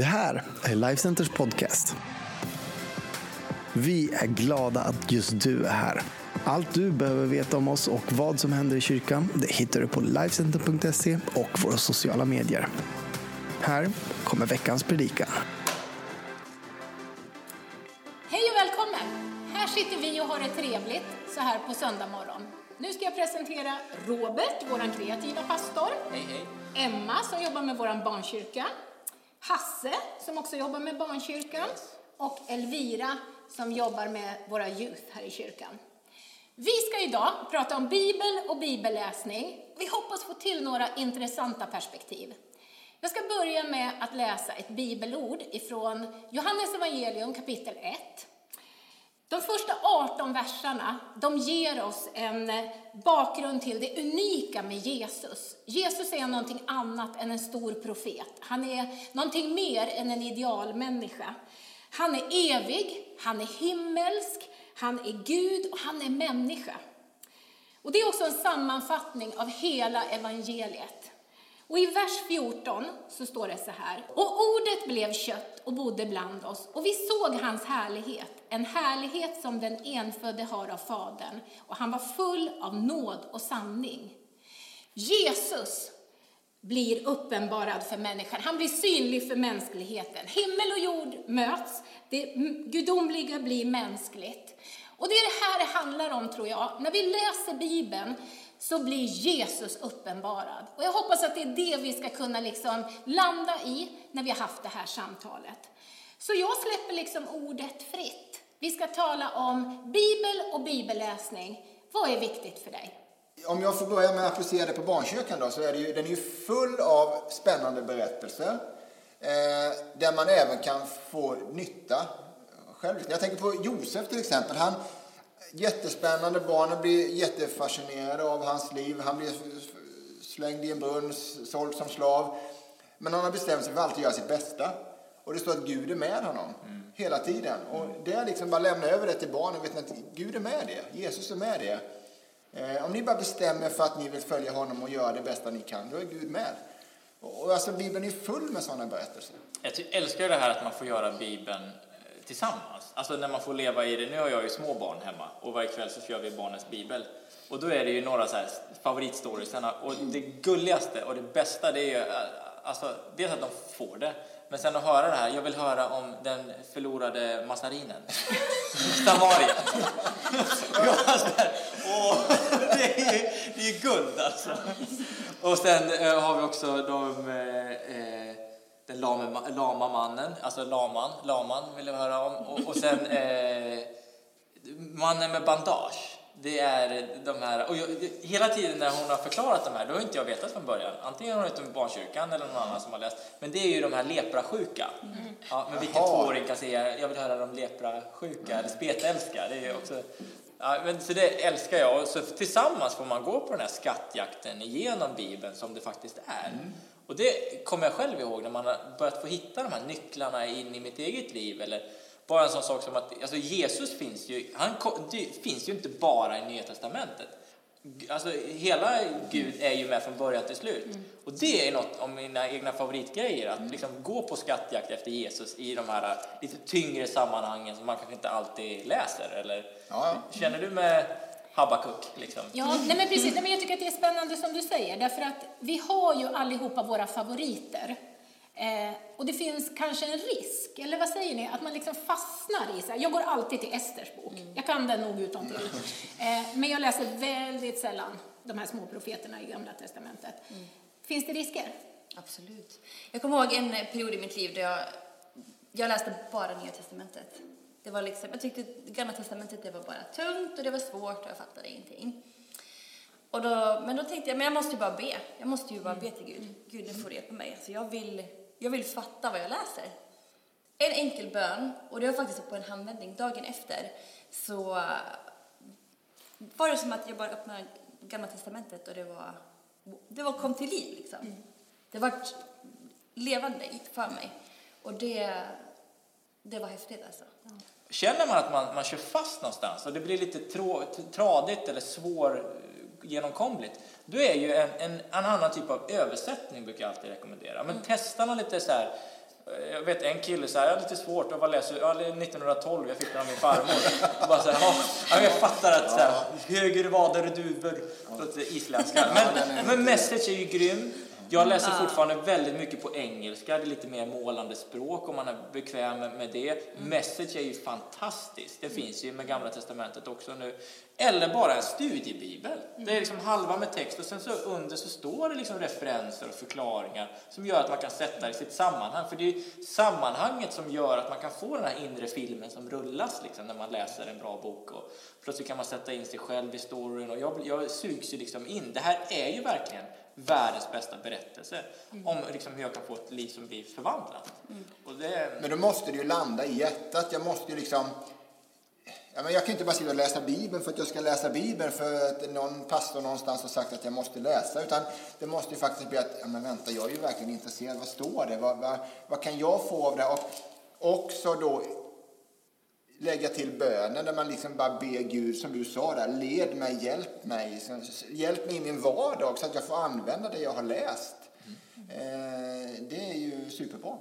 Det här är Lifecenters podcast. Vi är glada att just du är här. Allt du behöver veta om oss och vad som händer i kyrkan det hittar du på Lifecenter.se och våra sociala medier. Här kommer veckans predikan. Hej och välkommen! Här sitter vi och har det trevligt så här på söndag morgon. Nu ska jag presentera Robert, vår kreativa pastor. Hej, hej. Emma som jobbar med vår barnkyrka. Hasse som också jobbar med barnkyrkan. Och Elvira som jobbar med våra youth här i kyrkan. Vi ska idag prata om Bibel och bibelläsning. Vi hoppas få till några intressanta perspektiv. Jag ska börja med att läsa ett bibelord ifrån Johannes evangelium kapitel 1. De första 18 verserna de ger oss en eh, bakgrund till det unika med Jesus. Jesus är någonting annat än en stor profet. Han är någonting mer än en idealmänniska. Han är evig, han är himmelsk, han är Gud och han är människa. Och Det är också en sammanfattning av hela evangeliet. Och i vers 14 så står det så här. Och ordet blev kött och bodde bland oss och vi såg hans härlighet, en härlighet som den enfödde har av Fadern och han var full av nåd och sanning. Jesus blir uppenbarad för människan, han blir synlig för mänskligheten. Himmel och jord möts, det gudomliga blir mänskligt. Och det är det här det handlar om tror jag. När vi läser Bibeln så blir Jesus uppenbarad. Och jag hoppas att det är det vi ska kunna liksom landa i när vi har haft det här samtalet. Så jag släpper liksom ordet fritt. Vi ska tala om Bibel och bibelläsning. Vad är viktigt för dig? Om jag får börja med att applicera det på barnkyrkan då, så är det ju, den är ju full av spännande berättelser. Eh, där man även kan få nytta själv. Jag tänker på Josef till exempel. Han, jättespännande, barnen blir jättefascinerade av hans liv. Han blir slängd i en brunn, såld som slav. Men han har bestämt sig för att alltid göra sitt bästa. Och det står att Gud är med honom mm. hela tiden. Och det är liksom bara lämna över det till barnen Vet ni att Gud är med det. Jesus är med det. Eh, om ni bara bestämmer för att ni vill följa honom och göra det bästa ni kan, då är Gud med. Och alltså Bibeln är full med sådana berättelser. Jag älskar det här att man får göra Bibeln tillsammans. Alltså när man får leva i det. Nu har jag ju små barn hemma och varje kväll så kör vi barnens bibel. Och då är det ju några så här favoritstoriesarna Och det gulligaste och det bästa det är ju eh, alltså, dels att de får det. Men sen att höra det här, jag vill höra om den förlorade massarinen. Samarien. Åh, det är ju det är guld alltså. Och sen eh, har vi också de, eh, eh den lame, lama mannen, alltså laman, laman vill jag höra om. Och, och sen eh, mannen med bandage. Det är de här, och jag, hela tiden när hon har förklarat de här, då har inte jag vetat från början. Antingen har hon om Barnkyrkan eller någon annan som har läst. Men det är ju de här leprasjuka. Mm. Ja, men vilken tvååring kan säga, jag vill höra de leprasjuka eller spetälska. Det är också, ja, men, så det älskar jag. Och så tillsammans får man gå på den här skattjakten igenom Bibeln som det faktiskt är. Mm. Och det kommer jag själv ihåg när man har börjat få hitta de här nycklarna in i mitt eget liv. Eller bara en sån sak som att alltså Jesus finns ju, han finns ju inte bara i Nya Testamentet. Alltså, hela Gud är ju med från början till slut. Mm. Och det är något av mina egna favoritgrejer, att mm. liksom gå på skattjakt efter Jesus i de här lite tyngre sammanhangen som man kanske inte alltid läser. Eller, ja. Känner du med Habakuk? Liksom? Ja, nej men precis. Nej, men jag tycker att det är spännande som du säger, därför att vi har ju allihopa våra favoriter. Eh, och det finns kanske en risk, eller vad säger ni, att man liksom fastnar i så här, jag går alltid till Esters bok, mm. jag kan den nog utan till. Eh, men jag läser väldigt sällan de här små profeterna i Gamla Testamentet. Mm. Finns det risker? Absolut. Jag kommer ihåg en period i mitt liv där jag, jag läste bara Nya Testamentet. Det var liksom, jag tyckte Gamla Testamentet det var bara tungt och det var svårt och jag fattade ingenting. Och då, men då tänkte jag, men jag måste ju bara be. Jag måste ju bara be till Gud. Gud, nu får du hjälpa mig. Så jag vill jag vill fatta vad jag läser. En enkel bön, och det var faktiskt på en handvändning, dagen efter så var det som att jag bara öppnade Gamla Testamentet och det var, det var kom till liv liksom. Mm. Det var levande för mig. Och det, det var häftigt alltså. Ja. Känner man att man, man kör fast någonstans och det blir lite trå, tradigt eller svårgenomkomligt, då är ju en, en, en, annan typ av översättning brukar jag alltid rekommendera. Men mm. testa någon lite så här Jag vet en kille så här, jag har lite svårt att Ja, det är 1912, jag fick den av min farmor. Och bara så här, ja, jag fattar att så här, höger vader duvor, låter isländska. Men, men message är ju grym. Jag läser fortfarande väldigt mycket på engelska, det är lite mer målande språk om man är bekväm med det. Message är ju fantastiskt, det finns ju med Gamla Testamentet också nu. Eller bara en studiebibel. Det är liksom halva med text och sen så under så står det liksom referenser och förklaringar som gör att man kan sätta det i sitt sammanhang. För det är ju sammanhanget som gör att man kan få den här inre filmen som rullas liksom när man läser en bra bok. Och plötsligt kan man sätta in sig själv i storyn och jag, jag sugs ju liksom in. Det här är ju verkligen världens bästa berättelse om liksom hur jag kan få ett liv som blir förvandlat. Och det, Men då måste det ju landa i hjärtat. Jag måste ju liksom... Ja, men jag kan inte bara sitta och läsa Bibeln för att jag ska läsa Bibeln för att någon pastor någonstans har sagt att jag måste läsa. Utan det måste ju faktiskt bli att, ja, men vänta, jag är ju verkligen intresserad. Vad står det? Vad, vad, vad kan jag få av det? Och också då lägga till bönen där man liksom bara ber Gud, som du sa där, led mig, hjälp mig. Hjälp mig i min vardag så att jag får använda det jag har läst. Eh, det är ju superbra.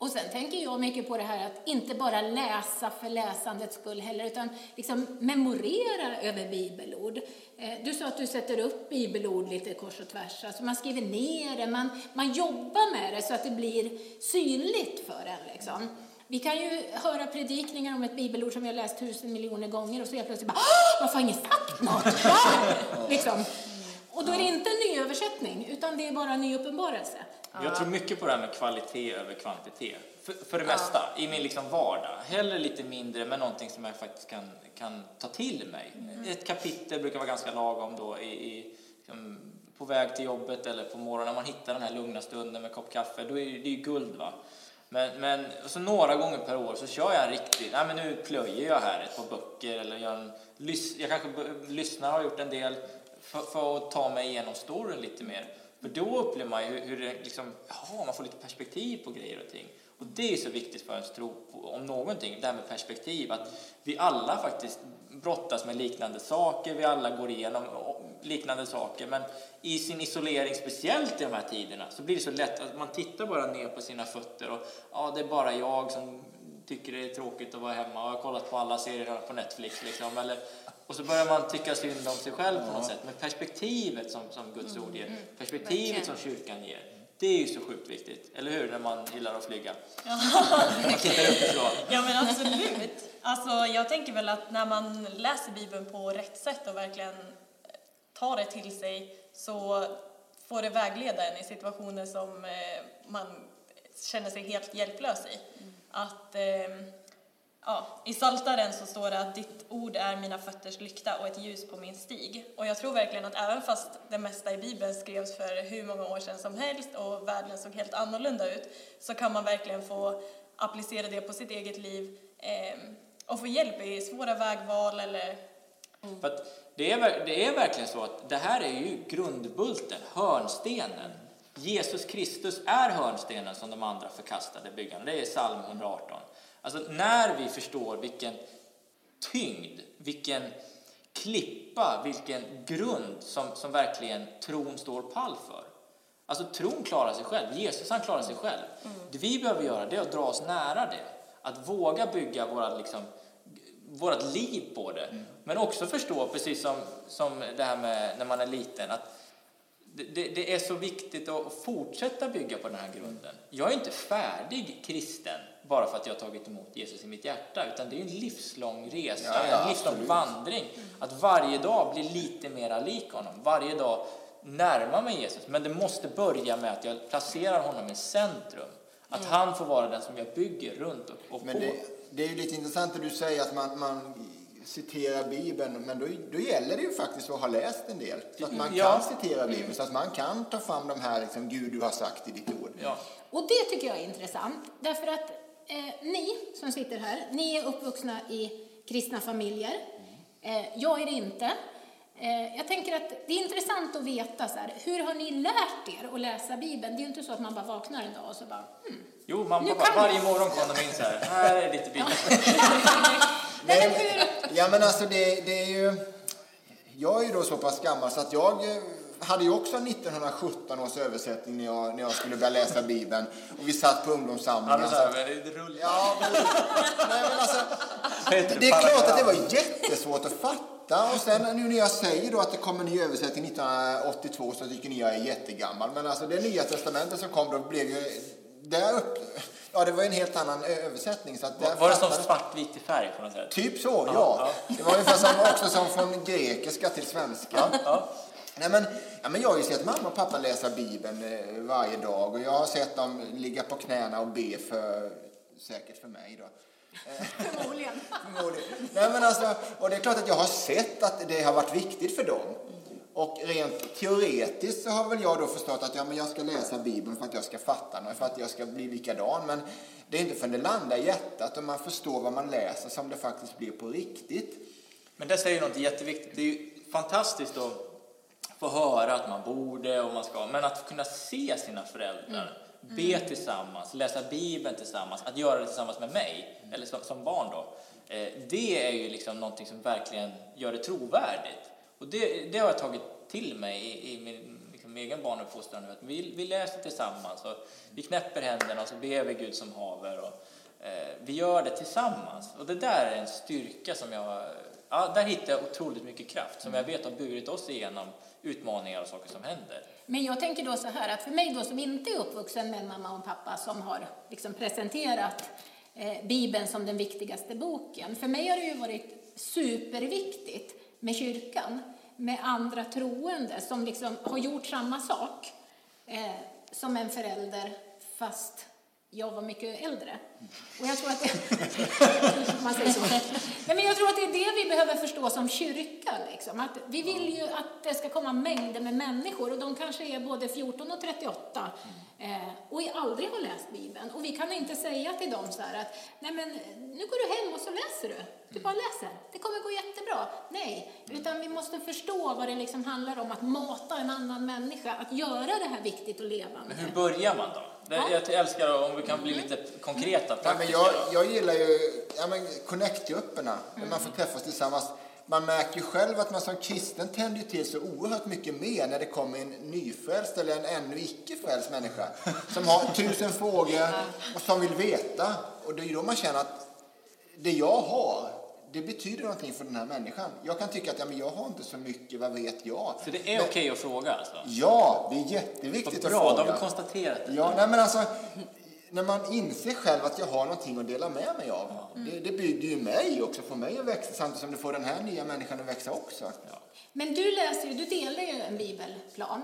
Och sen tänker jag mycket på det här att inte bara läsa för läsandets skull heller, utan liksom memorera över bibelord. Eh, Du sa att du sätter upp bibelord lite kors och tvärs, alltså man skriver ner det, man, man jobbar med det så att det blir synligt för en. Liksom. Vi kan ju höra predikningar om ett bibelord som vi har läst tusen miljoner gånger och så helt plötsligt bara "Åh, varför har ingen sagt något? Va?" liksom. Och då är det inte en ny översättning, utan det är bara en ny uppenbarelse. Jag tror mycket på det här med kvalitet över kvantitet. För, för det mesta, i min liksom vardag. Hellre lite mindre, men någonting som jag faktiskt kan, kan ta till mig. Ett kapitel brukar vara ganska lagom då i, i, liksom, på väg till jobbet eller på morgonen. När man hittar den här lugna stunden med en kopp kaffe, då är det ju guld. va. Men, men så några gånger per år så kör jag en riktig, nej men nu plöjer jag här ett par böcker eller gör en, jag kanske lyssnar och har gjort en del för, för att ta mig igenom storyn lite mer. För då upplever man ju hur, det liksom, ja, man får lite perspektiv på grejer och ting. Och det är så viktigt för ens tro på, om någonting, det här med perspektiv, att vi alla faktiskt brottas med liknande saker, vi alla går igenom liknande saker, men i sin isolering, speciellt i de här tiderna, så blir det så lätt att man tittar bara ner på sina fötter och ja, det är bara jag som tycker det är tråkigt att vara hemma och har kollat på alla serier på Netflix liksom, eller och så börjar man tycka synd om sig själv på något sätt. Men perspektivet som, som Guds ord ger, perspektivet som kyrkan ger, det är ju så sjukt viktigt. Eller hur? När man gillar att flyga. Ja men absolut. Alltså, jag tänker väl att när man läser Bibeln på rätt sätt och verkligen tar det till sig så får det vägleda en i situationer som eh, man känner sig helt hjälplös i. Att, eh, ja, I Saltaren så står det att ditt ord är mina fötters lykta och ett ljus på min stig. Och jag tror verkligen att även fast det mesta i Bibeln skrevs för hur många år sedan som helst och världen såg helt annorlunda ut så kan man verkligen få applicera det på sitt eget liv eh, och få hjälp i svåra vägval eller mm. För att det, är, det är verkligen så att det här är ju grundbulten, hörnstenen. Jesus Kristus är hörnstenen som de andra förkastade byggarna. Det är psalm 118. Alltså när vi förstår vilken tyngd, vilken klippa, vilken grund som, som verkligen tron står pall för. Alltså tron klarar sig själv, Jesus han klarar sig själv. Det vi behöver göra det är att dra oss nära det. Att våga bygga våra liksom, vårt liv på det. Men också förstå, precis som, som det här med när man är liten, att det, det, det är så viktigt att fortsätta bygga på den här grunden. Jag är inte färdig kristen bara för att jag har tagit emot Jesus i mitt hjärta, utan det är en livslång resa, Ja, ja, en livslång absolut. vandring. Att varje dag bli lite mera lik honom, varje dag närma mig Jesus. Men det måste börja med att jag placerar honom i centrum. Att han får vara den som jag bygger runt och, och Men på. det, det är ju lite intressant att du säger att man, man citerar Bibeln, men då, då gäller det ju faktiskt att ha läst en del. Så att man Ja. kan citera Bibeln, så att man kan ta fram de här, liksom, Gud du har sagt i ditt ord. Ja. Och det tycker jag är intressant, därför att eh, ni som sitter här, ni är uppvuxna i kristna familjer. Eh, jag är det inte. Eh, jag tänker att det är intressant att veta så här, hur har ni lärt er att läsa Bibeln? Det är ju inte så att man bara vaknar en dag och så bara, hmm. Jo, mamma jag. varje morgon kom de in så här. Här är lite bibel. Nej, men? Ja, men alltså det, det är ju... Jag är ju då så pass gammal så att jag hade ju också 1917 års översättning när jag, när jag skulle börja läsa Bibeln. Och vi satt på Ja, ungdomssamlingen. men så så här, att- det rullar. Ja, men, nej, men alltså, det är klart att det var jättesvårt att fatta. Och sen nu när jag säger då att det kommer en ny översättning 1982 så tycker ni jag är jättegammal. Men alltså det nya testamentet som kom då blev ju där upp, ja det var en helt annan översättning. Så att där Var det som fattade- svartvit i färg på något sätt? Typ så, ja. Det var ungefär som, också som från grekiska till svenska. Ja. Nej, men, ja, men jag har ju sett mamma och pappa läsa Bibeln eh, varje dag och jag har sett dem ligga på knäna och be för, säkert för mig då. Förmodligen. Förmodligen. Nej, men alltså, och det är klart att jag har sett att det har varit viktigt för dem. Och rent teoretiskt så har väl jag då förstått att ja, men jag ska läsa Bibeln för att jag ska fatta något, för att jag ska bli likadan. Men det är inte förrän det landar i hjärtat och man förstår vad man läser som det faktiskt blir på riktigt. Men det säger något jätteviktigt. Det är ju fantastiskt att få höra att man borde och man ska, men att kunna se sina föräldrar, be tillsammans, läsa Bibeln tillsammans, att göra det tillsammans med mig, eller som, som barn då. Eh, det är ju liksom någonting som verkligen gör det trovärdigt. Och det, det har jag tagit till mig i, i min liksom, egen barnuppfostran nu, att vi, vi läser tillsammans och vi knäpper händerna och så ber vi Gud som haver och eh, vi gör det tillsammans. Och det där är en styrka som jag, ja, där hittar jag otroligt mycket kraft som jag vet har burit oss igenom utmaningar och saker som händer. Men jag tänker då så här att för mig då som inte är uppvuxen med en mamma och en pappa som har liksom presenterat eh, Bibeln som den viktigaste boken. För mig har det ju varit superviktigt med kyrkan, med andra troende som liksom har gjort samma sak eh, som en förälder fast jag var mycket äldre. Och jag tror att det, man säger så. Nej, men jag tror att det är det vi behöver förstå som kyrka. Liksom. Att vi vill ju att det ska komma mängder med människor och de kanske är både 14 och 38 eh, och aldrig har läst Bibeln. Och vi kan inte säga till dem så här att nej men nu går du hem och så läser du. Du bara läser. Det kommer gå jättebra. Nej, utan vi måste förstå vad det liksom handlar om att mata en annan människa, att göra det här viktigt och levande. Men hur börjar man då? Ja. jag älskar om vi kan bli lite konkreta, Ja, men jag, jag gillar ju ja, Connect-grupperna, där man får träffas tillsammans. Man märker ju själv att man som kristen tänder ju till så oerhört mycket mer när det kommer en nyfrälst eller en ännu icke frälst människa som har tusen frågor och som vill veta. Och det är ju då man känner att det jag har, det betyder någonting för den här människan. Jag kan tycka att ja, men jag har inte så mycket, vad vet jag? Så det är Men- okej att fråga alltså? Ja, det är jätteviktigt att bra, då fråga. har vi konstaterat det. Ja, nej men alltså, när man inser själv att jag har någonting att dela med mig av. Det, det bygger ju mig också, får mig att växa samtidigt som det får den här nya människan att växa också. Men du läser ju, du delar ju en bibelplan.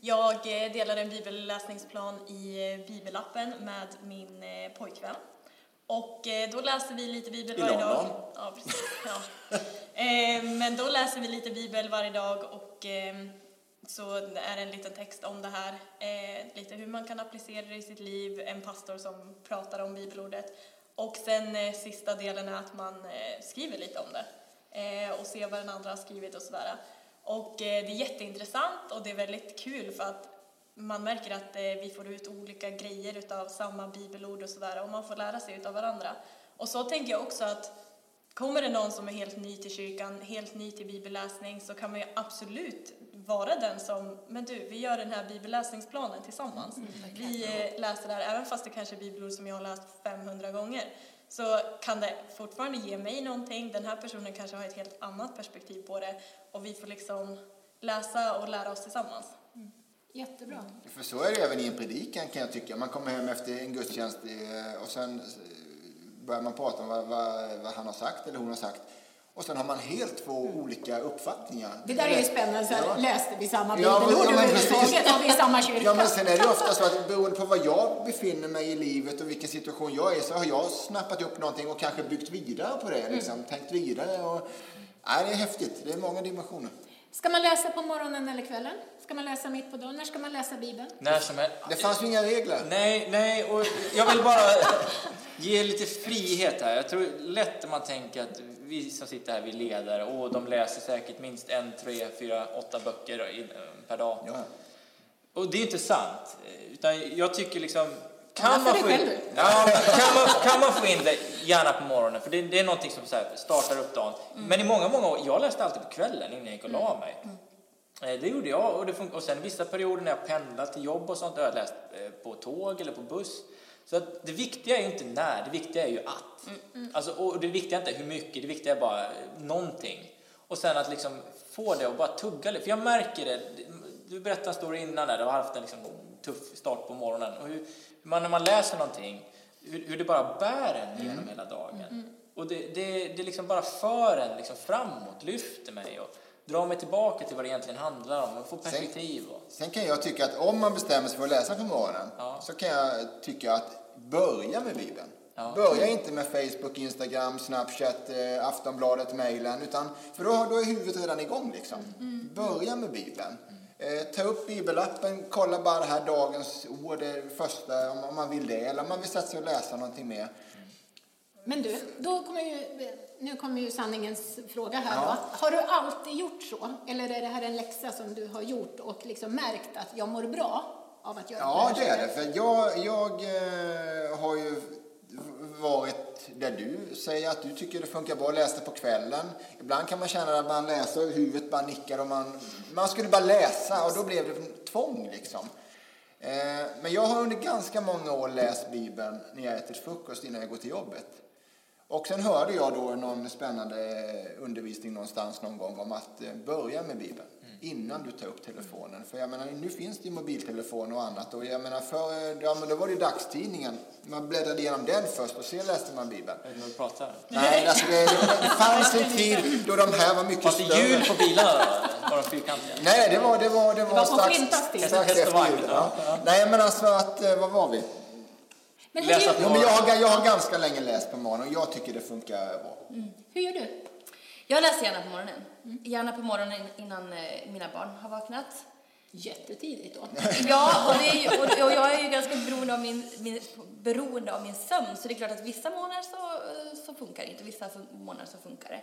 Jag eh, delar en bibelläsningsplan i eh, bibelappen med min eh, pojkvän. Och eh, då läser vi lite bibel I varje dag. London? Ja, precis. Ja. Eh, Men då läser vi lite bibel varje dag och eh, så är det en liten text om det här. Lite hur man kan applicera det i sitt liv, en pastor som pratar om bibelordet. Och sen sista delen är att man skriver lite om det och ser vad den andra har skrivit och sådär. Och det är jätteintressant och det är väldigt kul för att man märker att eh, vi får ut olika grejer utav samma bibelord och sådär och man får lära sig utav varandra. Och så tänker jag också att kommer det någon som är helt ny till kyrkan, helt ny till bibelläsning så kan man ju absolut vara den som, men du, vi gör den här bibelläsningsplanen tillsammans. vi eh, läser det här, även fast det kanske är bibelord som jag har läst 500 gånger, så kan det fortfarande ge mig någonting. Den här personen kanske har ett helt annat perspektiv på det och vi får liksom läsa och lära oss tillsammans. Jättebra. För så är det även i en predikan kan jag tycka. Man kommer hem efter en gudstjänst eh, och sen eh, börjar man prata om vad, vad, vad han har sagt eller hon har sagt. Och sen har man helt två olika uppfattningar. Det där är ju spännande, så Ja. läste vi samma Ja, bibelord ja, överhuvudtaget? precis. Har vi samma kyrka? Ja, men sen är det ofta så att beroende på var jag befinner mig i livet och vilken situation jag är så har jag snappat upp någonting och kanske byggt vidare på det, liksom, tänkt vidare. Och, nej, det är häftigt. Det är många dimensioner. Ska man läsa på morgonen eller kvällen? Ska man läsa mitt på dagen? När ska man läsa Bibeln? När som helst. Det fanns ju inga regler. Nej, nej, och jag vill bara ge lite frihet här. Jag tror lätt att man tänker att vi som sitter här, vi är ledare, och de läser säkert minst en, tre, fyra, åtta böcker per dag. Ja. Och det är inte sant. Utan jag tycker liksom... Kan man, få in, ja, kan, man, kan man få in det gärna på morgonen, för det, det är någonting som så här startar upp dagen. Men i många, många år, jag läste alltid på kvällen innan jag gick och la mig. Eh, Det gjorde jag och, det och sen vissa perioder när jag pendlat till jobb och sånt har jag läst eh, på tåg eller på buss. Så att det viktiga är ju inte när, det viktiga är ju att. Alltså, och det viktiga är inte hur mycket, det viktiga är bara eh, någonting. Och sen att liksom få det och bara tugga lite. För jag märker det, du berättade en story innan där, du har haft en liksom tuff start på morgonen. Och hur, man, när man läser någonting, hur, hur det bara bär en genom hela dagen. Och det, det, det liksom bara för en liksom framåt, lyfter mig och drar mig tillbaka till vad det egentligen handlar om och får perspektiv. Och, Sen kan jag tycka att om man bestämmer sig för att läsa på morgonen Ja. så kan jag tycka att börja med Bibeln. Ja. Börja inte med Facebook, Instagram, Snapchat, eh, Aftonbladet, mejlen. Utan, för då, då är huvudet redan igång. Liksom. Börja med Bibeln. Eh, ta upp bibelappen, kolla bara det här dagens ord, det första, om, man vill det. Eller om man vill sätta sig och läsa någonting mer. Men du, då kommer ju, nu kommer ju sanningens fråga här Ja. Har du alltid gjort så? Eller är det här en läxa som du har gjort och liksom märkt att jag mår bra av att göra Ja, här det är det. För jag, jag eh, har ju varit där du säger att du tycker det funkar bra att läsa på kvällen. Ibland kan man känna att man läser och huvudet bara nickar och man, man skulle bara läsa och då blev det tvång liksom. Eh, men jag har under ganska många år läst Bibeln när jag äter frukost innan jag går till jobbet. Och sen hörde jag då någon spännande undervisning någonstans någon gång om att eh, börja med Bibeln innan du tar upp telefonen. För jag menar, nu finns det ju mobiltelefon och annat. Och jag menar, för, ja, men då var det ju dagstidningen. Man bläddrade igenom den först och sen läste man Bibeln. vet vad du pratar om. Nej, alltså det, det fanns en tid då de här var mycket Fanns det större. hjul på bilarna? Var de fyrkantiga? Nej, det var, det var, det var, var på strax, efter jul. ja. Ja. Nej, men alltså att, eh, vad var vi? Men hur, Jo, men jag, har, jag har ganska länge läst på morgonen och jag tycker det funkar bra. hur gör du? Jag läser gärna på morgonen. Gärna på morgonen innan eh, mina barn har vaknat. Jättetidigt då. Ja, och, ju, och, och jag är ju ganska beroende av min, min, beroende av min sömn, så det är klart att vissa månader så, eh, så funkar det inte, vissa månader så funkar det.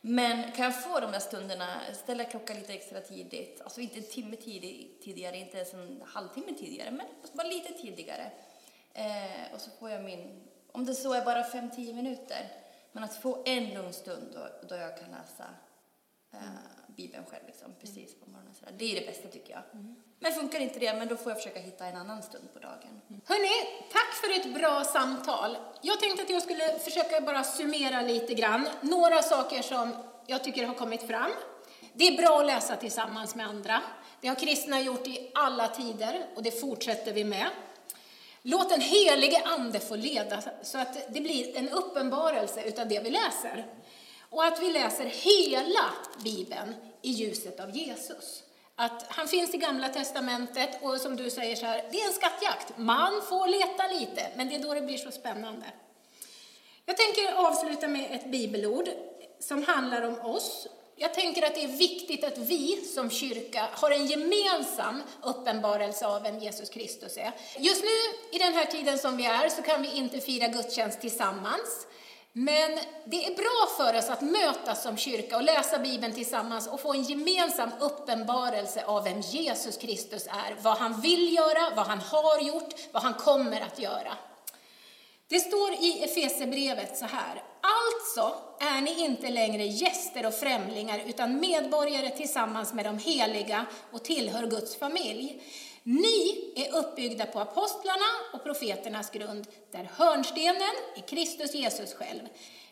Men kan jag få de där stunderna, ställa klockan lite extra tidigt, alltså inte en timme tidig, tidigare, inte ens en halvtimme tidigare, men bara lite tidigare. Eh, och så får jag min, om det så är bara 5-10 minuter, men att få en lugn stund då, då jag kan läsa eh, Bibeln själv, liksom, precis på morgonen. Sådär. Det är det bästa tycker jag. Men funkar inte det, men då får jag försöka hitta en annan stund på dagen. Hörni, tack för ett bra samtal. Jag tänkte att jag skulle försöka bara summera lite grann. Några saker som jag tycker har kommit fram. Det är bra att läsa tillsammans med andra. Det har kristna gjort i alla tider och det fortsätter vi med. Låt den helige Ande få leda så att det blir en uppenbarelse utav det vi läser. Och att vi läser hela Bibeln i ljuset av Jesus. Att han finns i Gamla Testamentet och som du säger så här, det är en skattjakt. Man får leta lite, men det är då det blir så spännande. Jag tänker avsluta med ett bibelord som handlar om oss. Jag tänker att det är viktigt att vi som kyrka har en gemensam uppenbarelse av vem Jesus Kristus är. Just nu, i den här tiden som vi är, så kan vi inte fira gudstjänst tillsammans. Men det är bra för oss att mötas som kyrka och läsa Bibeln tillsammans och få en gemensam uppenbarelse av vem Jesus Kristus är, vad han vill göra, vad han har gjort, vad han kommer att göra. Det står i Efesebrevet så här. Alltså är ni inte längre gäster och främlingar utan medborgare tillsammans med de heliga och tillhör Guds familj. Ni är uppbyggda på apostlarna och profeternas grund, där hörnstenen är Kristus Jesus själv.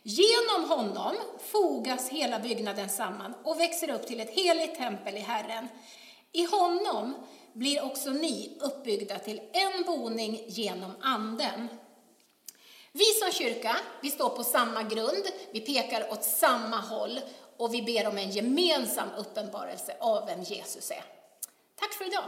Genom honom fogas hela byggnaden samman och växer upp till ett heligt tempel i Herren. I honom blir också ni uppbyggda till en boning genom Anden. Vi som kyrka, vi står på samma grund, vi pekar åt samma håll och vi ber om en gemensam uppenbarelse av vem Jesus är. Tack för idag!